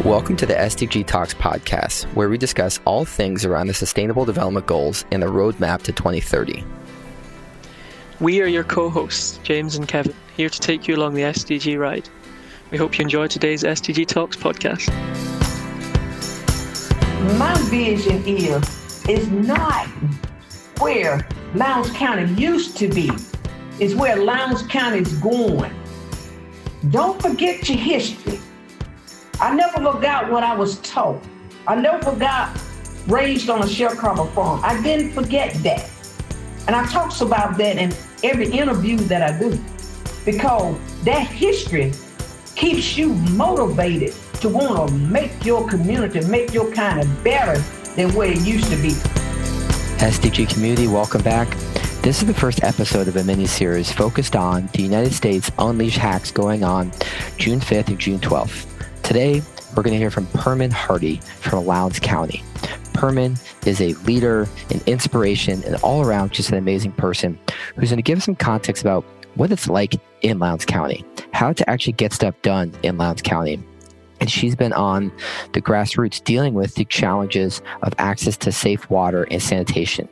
Welcome to the SDG Talks podcast, where we discuss all things around the Sustainable Development Goals and the roadmap to 2030. We are your co hosts, James and Kevin, here to take you along the SDG ride. We hope you enjoy today's SDG Talks podcast. My vision is, is not where Lowndes County used to be, it's where Lowndes County is going. Don't forget your history. I never forgot what I was taught. I never forgot raised on a sharecropper farm. I didn't forget that. And I talks about that in every interview that I do because that history keeps you motivated to want to make your community, make your kind of better than where it used to be. SDG community, welcome back. This is the first episode of a mini series focused on the United States Unleash hacks going on June 5th and June 12th. Today, we're going to hear from Perman Hardy from Lowndes County. Perman is a leader, an inspiration, and all around just an amazing person who's going to give some context about what it's like in Lowndes County, how to actually get stuff done in Lowndes County. And she's been on the grassroots dealing with the challenges of access to safe water and sanitation.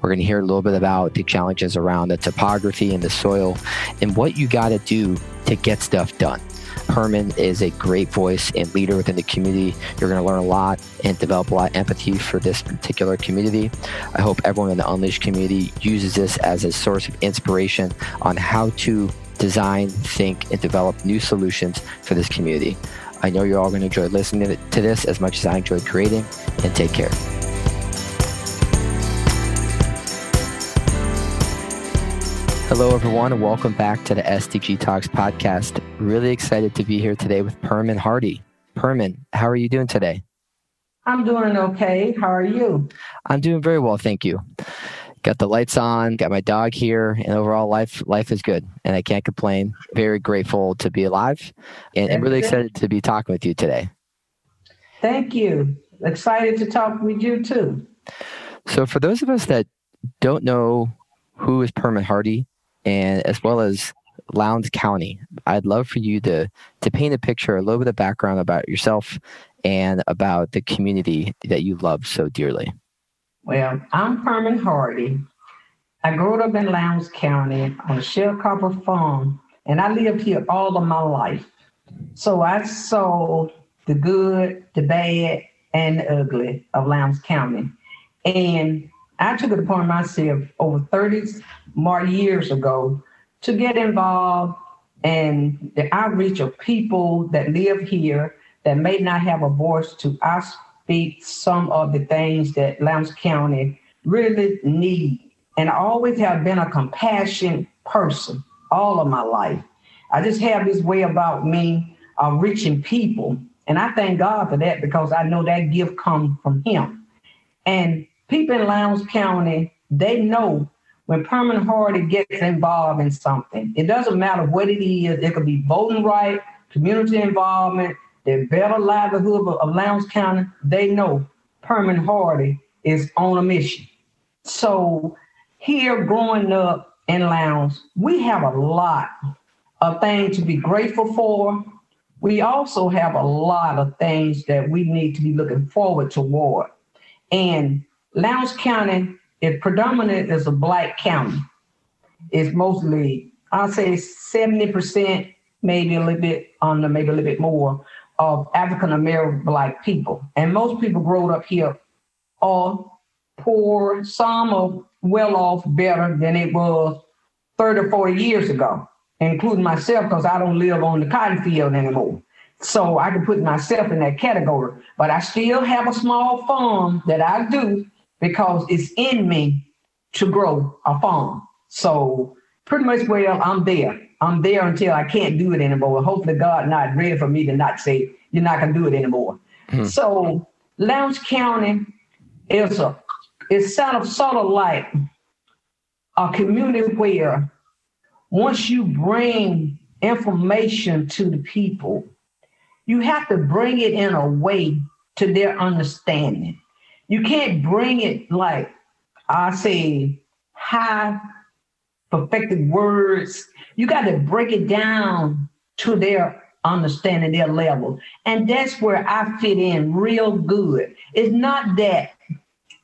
We're going to hear a little bit about the challenges around the topography and the soil and what you got to do to get stuff done. Perman is a great voice and leader within the community. You're going to learn a lot and develop a lot of empathy for this particular community. I hope everyone in the Unleashed community uses this as a source of inspiration on how to design, think, and develop new solutions for this community. I know you're all going to enjoy listening to this as much as I enjoyed creating, and take care. Hello, everyone, and welcome back to the SDG Talks podcast. Really excited to be here today with Perman Hardy. Perman, how are you doing today? I'm doing okay. How are you? I'm doing very well, thank you. Got the lights on, got my dog here, and overall life life is good, and I can't complain. Very grateful to be alive, and, and really excited to be talking with you today. Thank you. Excited to talk with you too. So, for those of us that don't know who is Perman Hardy, and as well as Lowndes County. I'd love for you to to paint a picture, a little bit of background about yourself and about the community that you love so dearly. Well, I'm Perman Hardy. I grew up in Lowndes County on a sharecropper farm, and I lived here all of my life. So I saw the good, the bad, and the ugly of Lowndes County. And I took it upon myself over 30 more years ago to get involved in the outreach of people that live here that may not have a voice to I speak some of the things that Lowndes County really need. And I always have been a compassionate person all of my life. I just have this way about me of reaching people. And I thank God for that because I know that gift comes from him. And people in Lowndes County, they know when Perman Hardy gets involved in something, it doesn't matter what it is, it could be voting right, community involvement, the better livelihood of, of Lowndes County, they know Perman Hardy is on a mission. So here growing up in Lowndes, we have a lot of things to be grateful for. We also have a lot of things that we need to be looking forward toward. And Lowndes County is predominant as a black county. It's mostly, I'll say 70%, maybe a little bit under, maybe a little bit more of African American black people. And most people growing up here are poor, some are well off better than it was 30 or 40 years ago, including myself, because I don't live on the cotton field anymore. So I can put myself in that category. But I still have a small farm that I do because it's in me to grow a farm. So pretty much well, I'm there. I'm there until I can't do it anymore. Hopefully God not ready for me to not say, you're not gonna do it anymore. Mm-hmm. So Lowndes County is a it's sort of sort of like a community where once you bring information to the people, you have to bring it in a way to their understanding. You can't bring it like I say high perfected words. You got to break it down to their understanding their level. And that's where I fit in real good. It's not that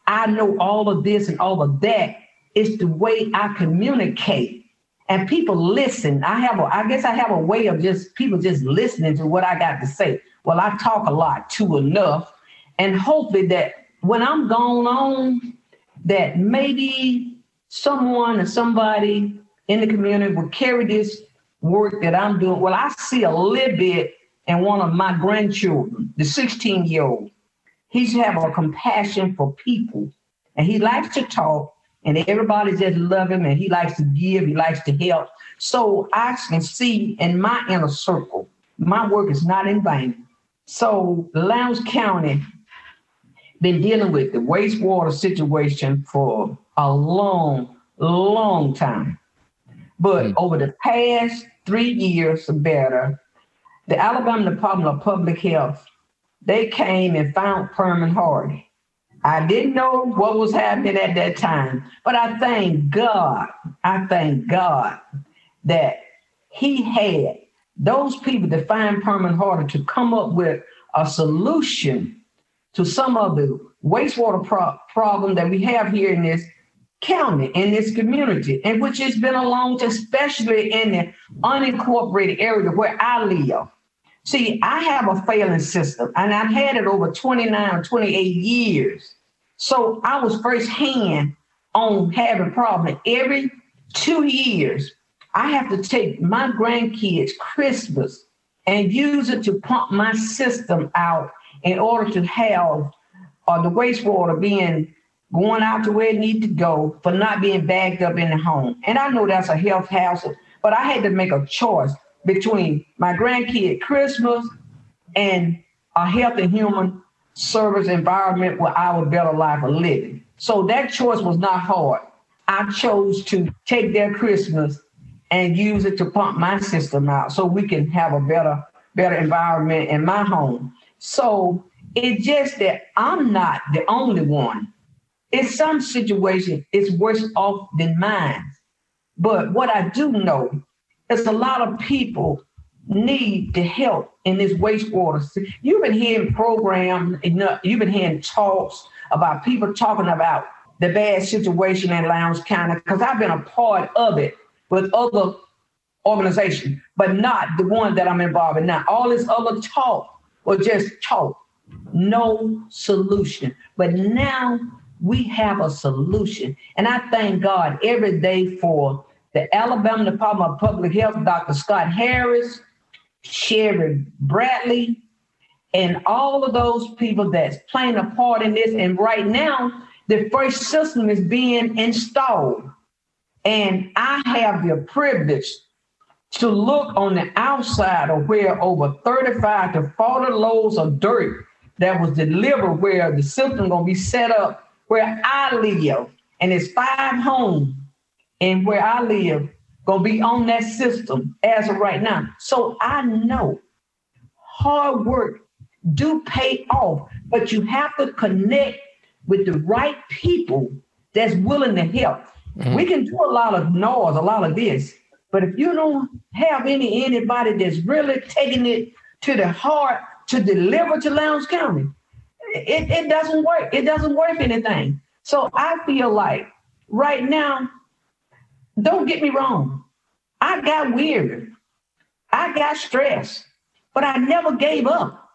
I know all of this and all of that. It's the way I communicate. And people listen. I have a, I guess I have a way of just people just listening to what I got to say. Well, I talk a lot too enough. And hopefully that when I'm gone on, that maybe someone or somebody in the community will carry this work that I'm doing. Well, I see a little bit in one of my grandchildren, the 16 year old. He's have a compassion for people and he likes to talk and everybody just love him and he likes to give, he likes to help. So I can see in my inner circle, my work is not in vain. So Lowndes County been dealing with the wastewater situation for a long, long time. But mm. over the past three years or better, the Alabama Department of Public Health, they came and found Perman Hardy. I didn't know what was happening at that time, but I thank God, I thank God that he had those people to find Perman Hardy to come up with a solution to some of the wastewater pro- problem that we have here in this county, in this community, and which has been a long time, especially in the unincorporated area where I live. See, I have a failing system, and I've had it over 29 or 28 years. So I was firsthand on having problems. Every two years, I have to take my grandkids' Christmas and use it to pump my system out in order to have uh, the wastewater being going out to where it needs to go for not being bagged up in the home. And I know that's a health hazard, but I had to make a choice between my grandkid Christmas and a health and human service environment where our better life of living. So that choice was not hard. I chose to take their Christmas and use it to pump my system out so we can have a better, better environment in my home. So it's just that I'm not the only one. In some situations, it's worse off than mine. But what I do know is a lot of people need the help in this wastewater. You've been hearing programs, you've been hearing talks about people talking about the bad situation in Lowndes County because I've been a part of it with other organizations, but not the one that I'm involved in now. All this other talk was just talk no solution. But now we have a solution. And I thank God every day for the Alabama Department of Public Health, Dr. Scott Harris, Sherry Bradley, and all of those people that's playing a part in this. And right now, the first system is being installed. And I have the privilege to look on the outside of where over 35 to 40 loads of dirt that was delivered where the system gonna be set up where I live, and it's five homes and where I live gonna be on that system as of right now. So I know hard work do pay off, but you have to connect with the right people that's willing to help. Mm-hmm. We can do a lot of noise, a lot of this, but if you don't have any anybody that's really taking it to the heart to deliver to Lowndes County. It, it doesn't work. It doesn't work anything. So I feel like right now, don't get me wrong. I got weird. I got stressed, but I never gave up.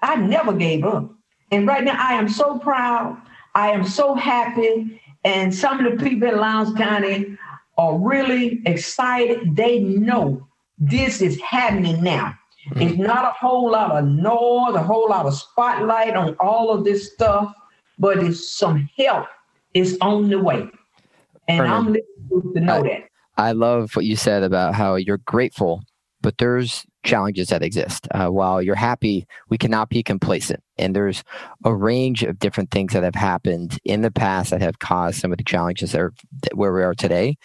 I never gave up. And right now, I am so proud. I am so happy. And some of the people in Lowndes County are really excited. They know this is happening now. Mm-hmm. It's not a whole lot of noise, a whole lot of spotlight on all of this stuff, but it's some help is on the way. And I'm listening to know I, that. I love what you said about how you're grateful, but there's challenges that exist. Uh, while you're happy, we cannot be complacent. And there's a range of different things that have happened in the past that have caused some of the challenges that are where we are today.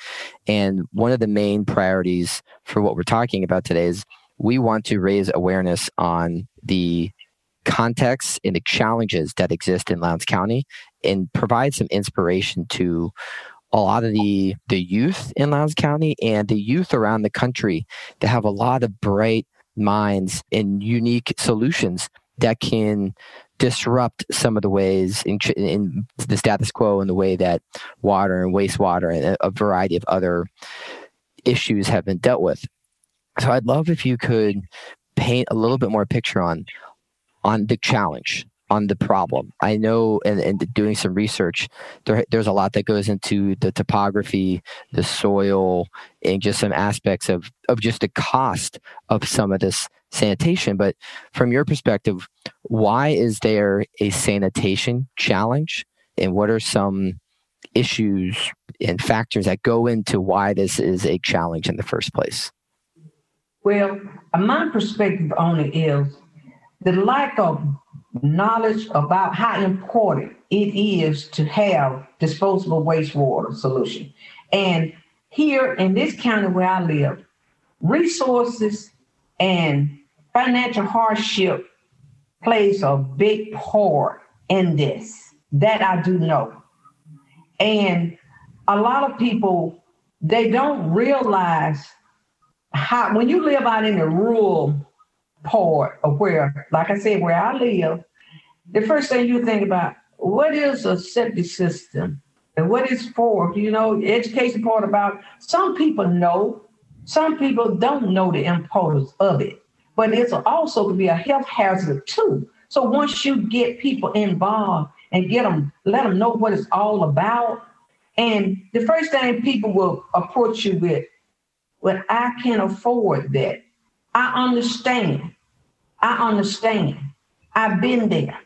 And one of the main priorities for what we're talking about today is we want to raise awareness on the context and the challenges that exist in Lowndes County and provide some inspiration to a lot of the the youth in Lowndes County and the youth around the country that have a lot of bright minds and unique solutions that can disrupt some of the ways in, in, the status quo and the way that water and wastewater and a variety of other issues have been dealt with. So I'd love if you could paint a little bit more picture on on the challenge on the problem. I know, and, and doing some research, there, there's a lot that goes into the topography, the soil, and just some aspects of, of just the cost of some of this sanitation. But from your perspective, why is there a sanitation challenge? And what are some issues and factors that go into why this is a challenge in the first place? Well, my perspective on it is the lack of knowledge about how important it is to have disposable wastewater solution. And here in this county where I live, resources and financial hardship plays a big part in this. That I do know. And a lot of people, they don't realize how, when you live out in the rural part of where, like I said, where I live, the first thing you think about, what is a septic system? And what is for? You know, the education part about some people know, some people don't know the importance of it. But it's also to be a health hazard too. So once you get people involved and get them, let them know what it's all about. And the first thing people will approach you with, well, I can't afford that. I understand. I understand. I've been there.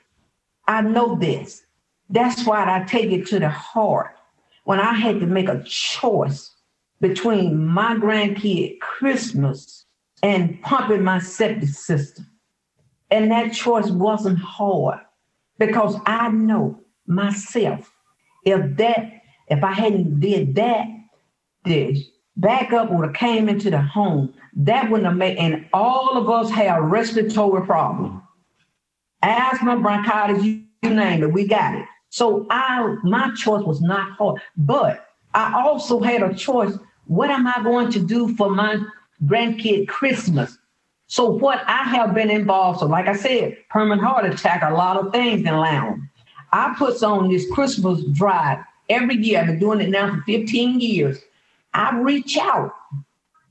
I know this. That's why I take it to the heart. When I had to make a choice between my grandkid Christmas and pumping my septic system. And that choice wasn't hard because I know myself. If that, if I hadn't did that, the backup would have came into the home that wouldn't have made, and all of us have respiratory problem, asthma, bronchitis, you, name it, we got it. So I, my choice was not hard, but I also had a choice. What am I going to do for my grandkid Christmas? So what I have been involved, so like I said, Perman Hardy attack, a lot of things in Lowndes. I put on this Christmas drive every year. I've been doing it now for 15 years. I reach out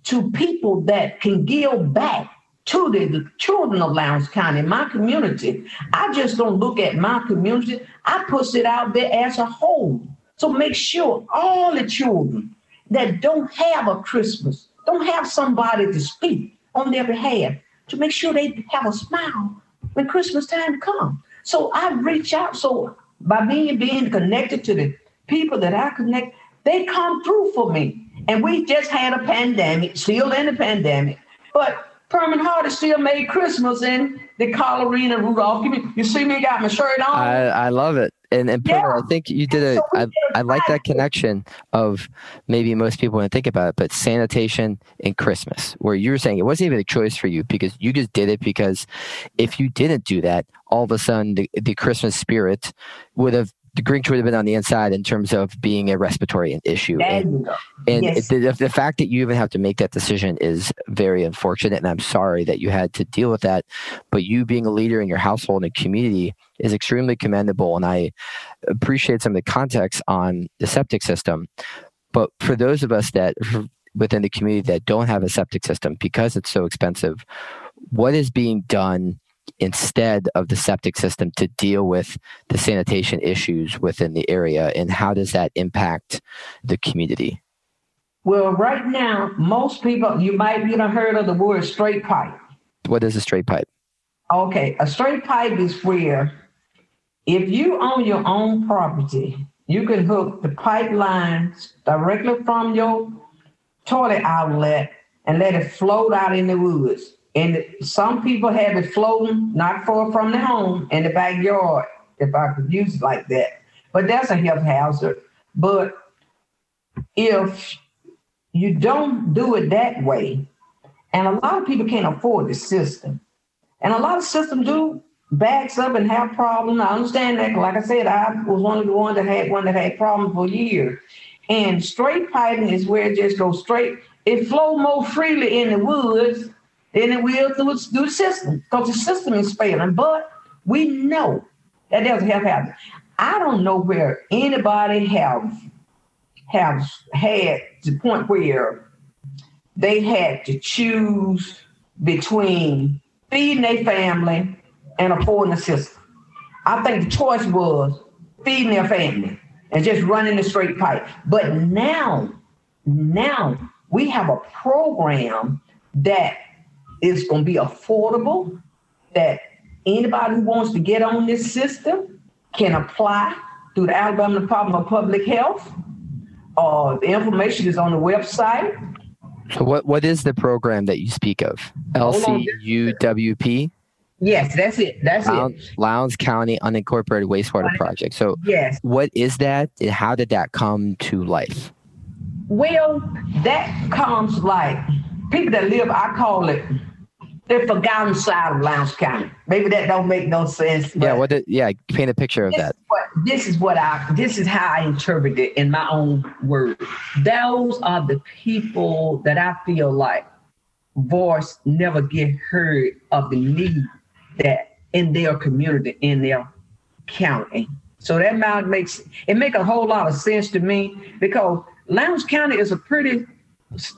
to people that can give back to the, children of Lowndes County, my community. I just don't look at my community. I push it out there as a whole. So make sure all the children that don't have a Christmas, don't have somebody to speak on their behalf, to make sure they have a smile when Christmas time comes. So I reach out. So by me being connected to the people that I connect, they come through for me. And we just had a pandemic, still in a pandemic, but Perman Hardy still made Christmas in the Collarina Rudolph. You see me got my shirt on. I, I love it. And and yeah. I think you did a. I, I like that connection of maybe most people wouldn't think about it, but sanitation and Christmas, where you were saying it wasn't even a choice for you because you just did it because if you didn't do that, all of a sudden the, the Christmas spirit would have the Grinch would have been on the inside in terms of being a respiratory issue. And, and yes. the, the fact that you even have to make that decision is very unfortunate. And I'm sorry that you had to deal with that. But you being a leader in your household and community is extremely commendable. And I appreciate some of the context on the septic system. But for those of us that within the community that don't have a septic system because it's so expensive, what is being done instead of the septic system to deal with the sanitation issues within the area and how does that impact the community? Well right now most people you might have heard of the word straight pipe. What is a straight pipe? Okay a straight pipe is where if you own your own property you can hook the pipelines directly from your toilet outlet and let it float out in the woods and some people have it floating not far from the home in the backyard, if I could use it like that. But that's a health hazard. But if you don't do it that way, and a lot of people can't afford the system, and a lot of systems do backs up and have problems. I understand that. Like I said, I was one of the ones that had one that had problems for years. And straight piping is where it just goes straight. It flow more freely in the woods then it will through, through the system because the system is failing. But we know that doesn't have happened. I don't know where anybody have have had the point where they had to choose between feeding their family and affording the system. I think the choice was feeding their family and just running the straight pipe. But now, now we have a program that is going to be affordable, that anybody who wants to get on this system can apply through the Alabama Department of Public Health. Uh, the information is on the website. So, what, what is the program that you speak of? LCUWP? Yes, that's it. That's Lowndes, it. Lowndes County Unincorporated Wastewater Project. So, yes, what is that? And how did that come to life? Well, that comes like people that live. I call it the forgotten side of Lowndes County. Maybe that don't make no sense. Yeah. What? Did, yeah. Paint a picture of that. Is what, this is what I. This is how I interpret it in my own words. Those are the people that I feel like voice never get heard of the need that in their community, in their county. So that now makes it make a whole lot of sense to me because Lowndes County is a pretty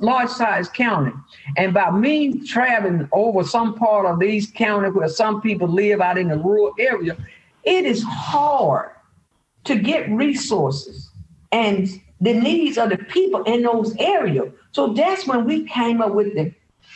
large sized county. And by me traveling over some part of these counties where some people live out in the rural area, it is hard to get resources and the needs of the people in those areas. So that's when we came up with the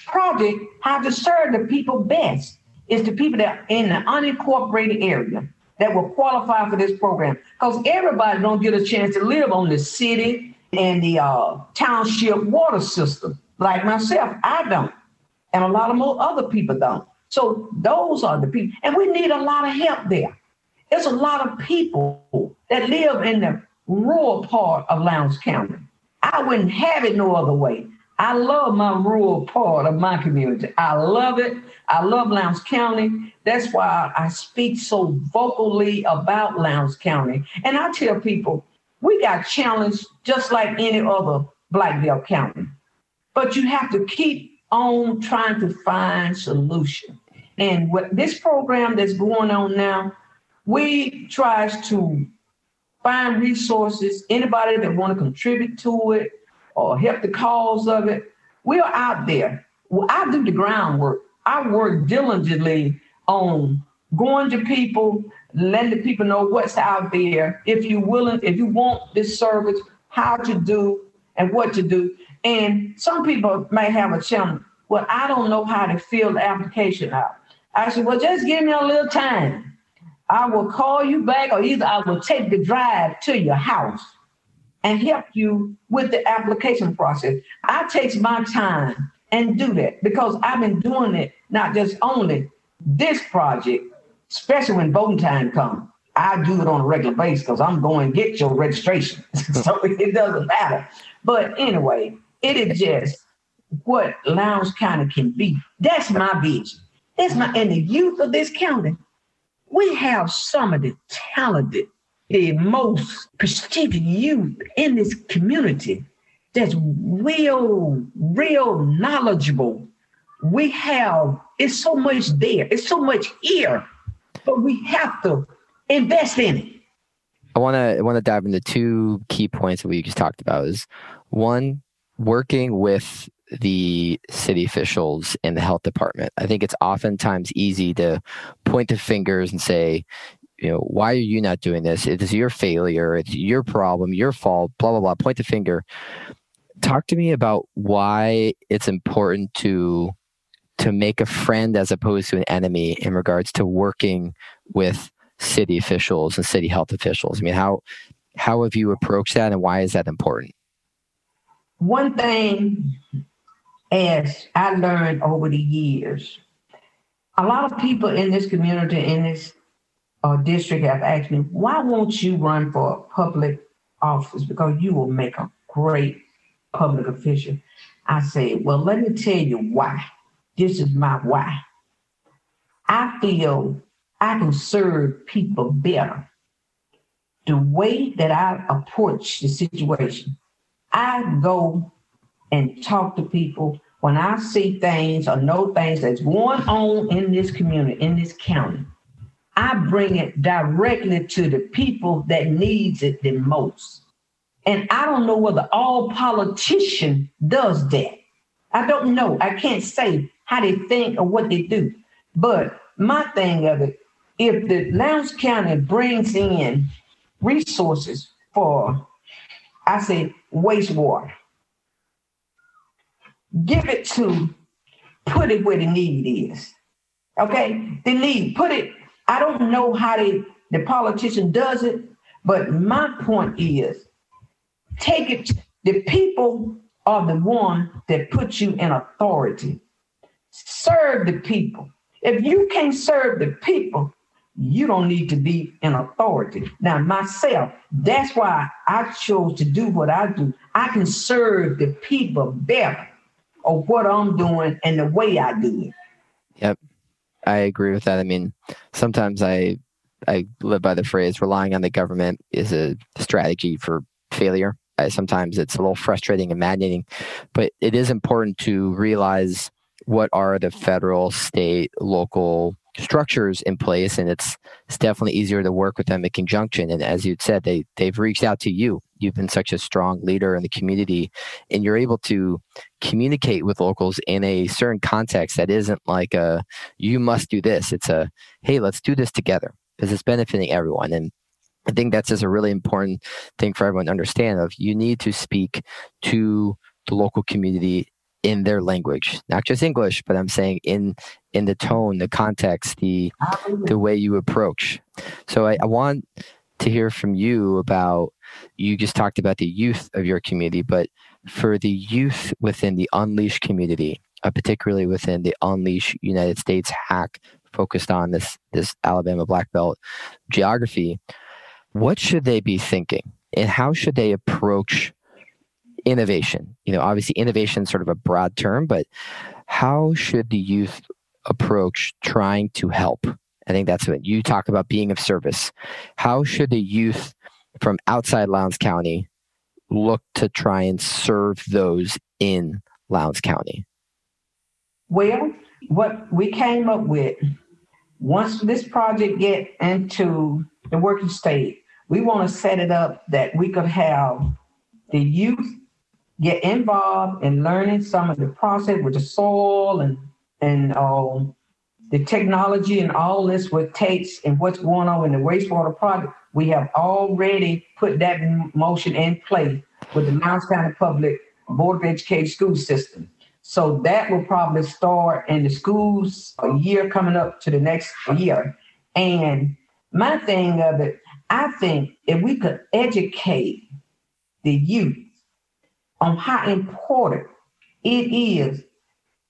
project, how to serve the people best is the people that are in the unincorporated area that will qualify for this program. Because everybody don't get a chance to live on the city and the uh, township water system. Like myself, I don't. And a lot of more other people don't. So those are the people. And we need a lot of help there. There's a lot of people that live in the rural part of Lowndes County. I wouldn't have it no other way. I love my rural part of my community. I love it. I love Lowndes County. That's why I speak so vocally about Lowndes County. And I tell people, we got challenged just like any other Blackbelt County. But you have to keep on trying to find solution. And what this program that's going on now, we tries to find resources, anybody that want to contribute to it, or help the cause of it. We are out there. Well, I do the groundwork. I work diligently on going to people, letting the people know what's out there. If you're willing, if you want this service, how to do and what to do. And some people may have a challenge. Well, I don't know how to fill the application out. I said, well, just give me a little time. I will call you back, or either I will take the drive to your house and help you with the application process. I take my time and do that because I've been doing it not just only this project, especially when voting time comes. I do it on a regular basis because I'm going to get your registration. so it doesn't matter. But anyway, it is just what Lowndes County can be. That's my vision. That's my and the youth of this county. We have some of the talented the most prestigious youth in this community that's real, real knowledgeable. We have, it's so much there, it's so much here, but we have to invest in it. I want to want to dive into two key points that we just talked about. Is one working with the city officials in the health department. I think it's oftentimes easy to point the fingers and say, you know, why are you not doing this? It is your failure. It's your problem, your fault, blah, blah, blah. Point the finger. Talk to me about why it's important to to make a friend as opposed to an enemy in regards to working with city officials and city health officials. I mean, how how have you approached that and why is that important? One thing as I learned over the years, a lot of people in this community, in this uh, district have asked me, why won't you run for public office? Because you will make a great public official. I say, well, let me tell you why. This is my why. I feel I can serve people better. The way that I approach the situation, I go and talk to people when I see things or know things that's going on in this community, in this county, I bring it directly to the people that needs it the most. And I don't know whether all politician does that. I don't know. I can't say how they think or what they do. But my thing of it, if the Lowndes County brings in resources for, I say, wastewater, give it to, put it where the need is. Okay? The need, put it, I don't know how they, the politician does it, but my point is take it, the people are the one that put you in authority. Serve the people. If you can't serve the people, you don't need to be in authority. Now, myself, that's why I chose to do what I do. I can serve the people better of what I'm doing and the way I do it. Yep. I agree with that. I mean, sometimes I I live by the phrase relying on the government is a strategy for failure. I, sometimes it's a little frustrating and maddening, but it is important to realize what are the federal, state, local structures in place and it's it's definitely easier to work with them in conjunction. And as you said they they've reached out to you. You've been such a strong leader in the community and you're able to communicate with locals in a certain context that isn't like a you must do this. It's a hey let's do this together because it's benefiting everyone. And I think that's just a really important thing for everyone to understand of you need to speak to the local community in their language, not just English, but I'm saying in in the tone, the context, the the way you approach. So I, I want to hear from you about you just talked about the youth of your community, but for the youth within the Unleash community, uh, particularly within the Unleash United States hack focused on this this Alabama black belt geography, what should they be thinking, and how should they approach innovation? You know, obviously, innovation is sort of a broad term, but how should the youth approach trying to help? I think that's what you talk about being of service. How should the youth from outside Lowndes County look to try and serve those in Lowndes County? Well, what we came up with once this project get into the working state, we want to set it up that we could have the youth get involved in learning some of the process with the soil and and um, the technology and all this what takes and what's going on in the wastewater project. We have already put that motion in place with the Lowndes County Public Board of Education school system. So that will probably start in the schools a year coming up to the next year. And my thing of it, I think if we could educate the youth on how important it is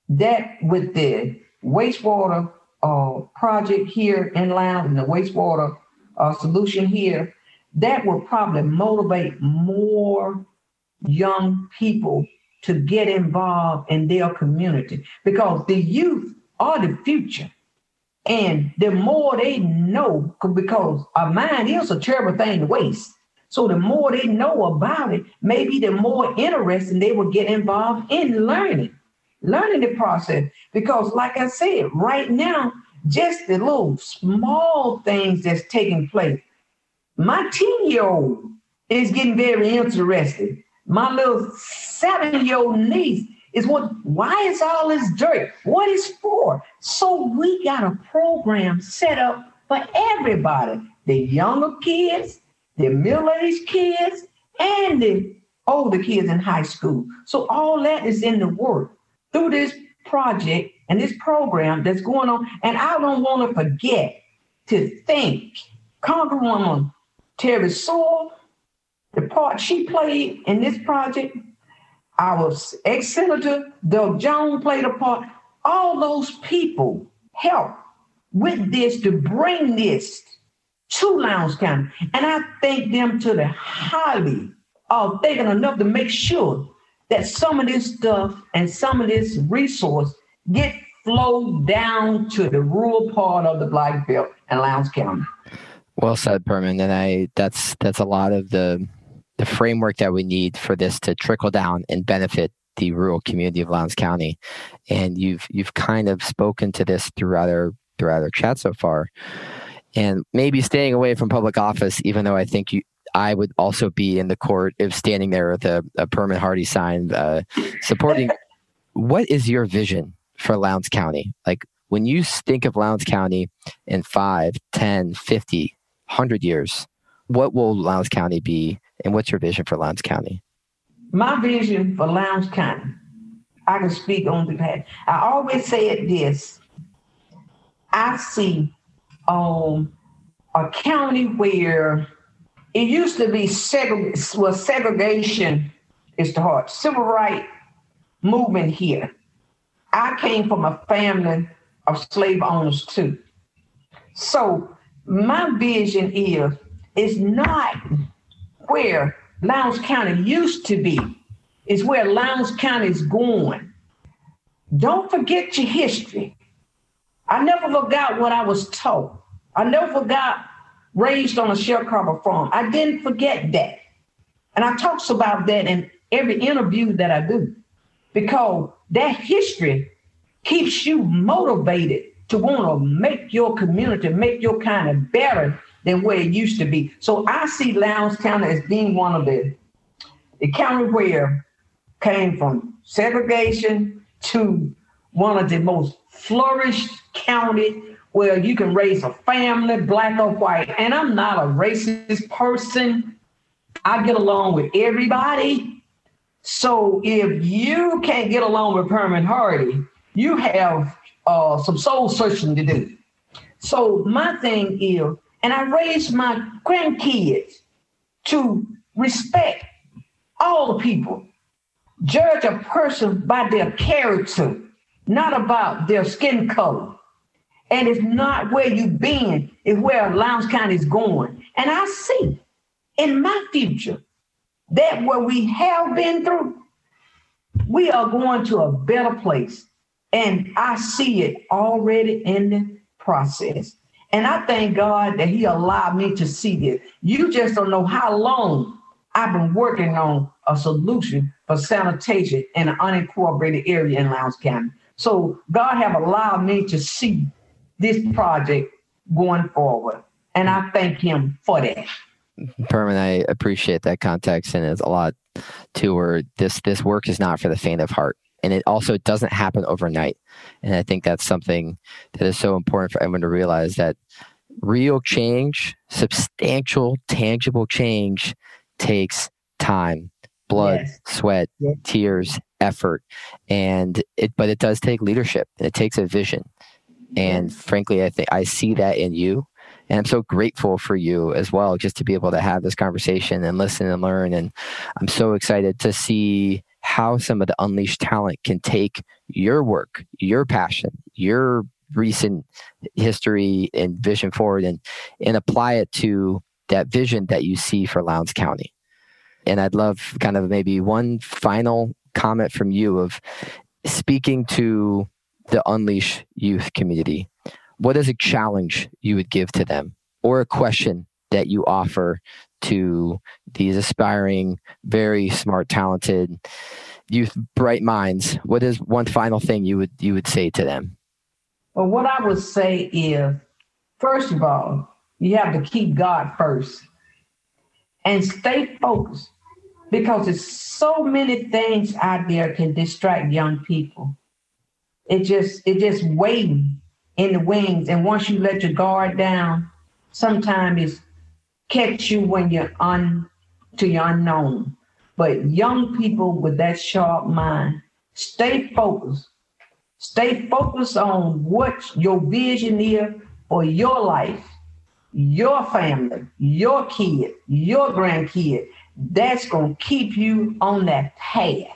that with the wastewater uh, project here in Lowndes and the wastewater uh, solution here, that will probably motivate more young people to get involved in their community because the youth are the future. And the more they know, because a mind is a terrible thing to waste. So the more they know about it, maybe the more interested they will get involved in learning, learning the process. Because, like I said, right now, just the little small things that's taking place. My 10 year old is getting very interested. My little seven year old niece is what, why is all this dirt? What is for? So we got a program set up for everybody the younger kids, the middle-aged kids, and the older kids in high school. So all that is in the work through this project and this program that's going on. And I don't want to forget to thank Congresswoman Terri Sewell, the part she played in this project. Our ex-senator Doug Jones played a part. All those people helped with this to bring this to Lowndes County. And I thank them to the highly of thinking enough to make sure that some of this stuff and some of this resource get flowed down to the rural part of the Black Belt and Lowndes County. Well said, Perman. And I that's that's a lot of the the framework that we need for this to trickle down and benefit the rural community of Lowndes County, and you've you've kind of spoken to this throughout our throughout our chat so far, and maybe staying away from public office, even though I think you. I would also be in the court if standing there with a, a Perman Hardy sign uh, supporting. what is your vision for Lowndes County? Like when you think of Lowndes County in 5, 10, 50, 100 years, what will Lowndes County be and what's your vision for Lowndes County? My vision for Lowndes County, I can speak on behalf. I always said this. I see um, a county where it used to be segregation, well, segregation is the heart. Civil rights movement here. I came from a family of slave owners too. So my vision is is not where Lowndes County used to be. It's where Lowndes County is going. Don't forget your history. I never forgot what I was taught. I never forgot raised on a sharecropper farm. I didn't forget that. And I talks about that in every interview that I do because that history keeps you motivated to want to make your community, make your kind of better than where it used to be. So I see Lowndes County as being one of the the county where came from segregation to one of the most flourished county where you can raise a family, black or white. And I'm not a racist person. I get along with everybody. So if you can't get along with Perman Hardy, you have uh, some soul searching to do. So my thing is, and I raised my grandkids to respect all the people. Judge a person by their character, not about their skin color. And it's not where you've been, it's where Lowndes County is going. And I see in my future that what we have been through, we are going to a better place. And I see it already in the process. And I thank God that He allowed me to see this. You just don't know how long I've been working on a solution for sanitation in an unincorporated area in Lowndes County. So God have allowed me to see this project going forward. And I thank him for that. Perman, I appreciate that context and it's a lot to where this this work is not for the faint of heart and it also doesn't happen overnight. And I think that's something that is so important for everyone to realize that real change, substantial, tangible change takes time, blood, yes. sweat, yes. tears, effort. And it but it does take leadership. It takes a vision. And frankly, I think I see that in you. And I'm so grateful for you as well, just to be able to have this conversation and listen and learn. And I'm so excited to see how some of the unleashed talent can take your work, your passion, your recent history and vision forward and, and apply it to that vision that you see for Lowndes County. And I'd love kind of maybe one final comment from you of speaking to the Unleash youth community. What is a challenge you would give to them or a question that you offer to these aspiring, very smart, talented youth, bright minds? What is one final thing you would you would say to them? Well, what I would say is, first of all, you have to keep God first and stay focused because there's so many things out there can distract young people. It just it just waiting in the wings, and once you let your guard down, sometimes it's catch you when you're un to your unknown. But young people with that sharp mind, stay focused. Stay focused on what your vision is for your life, your family, your kid, your grandkid. That's to keep you on that path.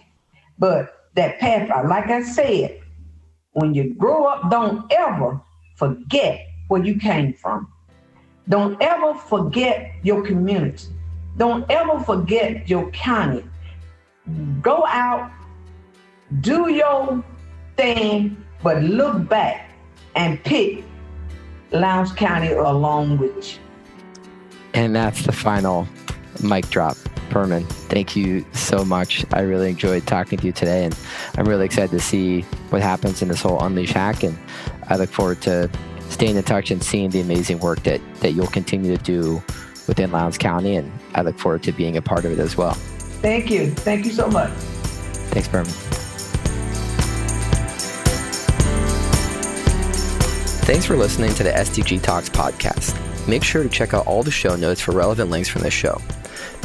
But that path, like I said, when you grow up, don't ever forget where you came from. Don't ever forget your community. Don't ever forget your county. Go out, do your thing, but look back and pick Lowndes County along with you. And that's the final mic drop. Perman, thank you so much. I really enjoyed talking to you today, and I'm really excited to see what happens in this whole Unleash hack. And I look forward to staying in touch and seeing the amazing work that, that you'll continue to do within Lowndes County. And I look forward to being a part of it as well. Thank you. Thank you so much. Thanks, Perman. Thanks for listening to the SDG Talks podcast. Make sure to check out all the show notes for relevant links from this show.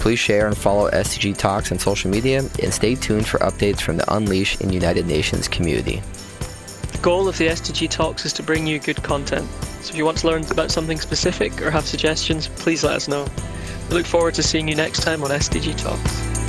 Please share and follow SDG Talks on social media and stay tuned for updates from the Unleash in United Nations community. The goal of the SDG Talks is to bring you good content. So if you want to learn about something specific or have suggestions, please let us know. We look forward to seeing you next time on SDG Talks.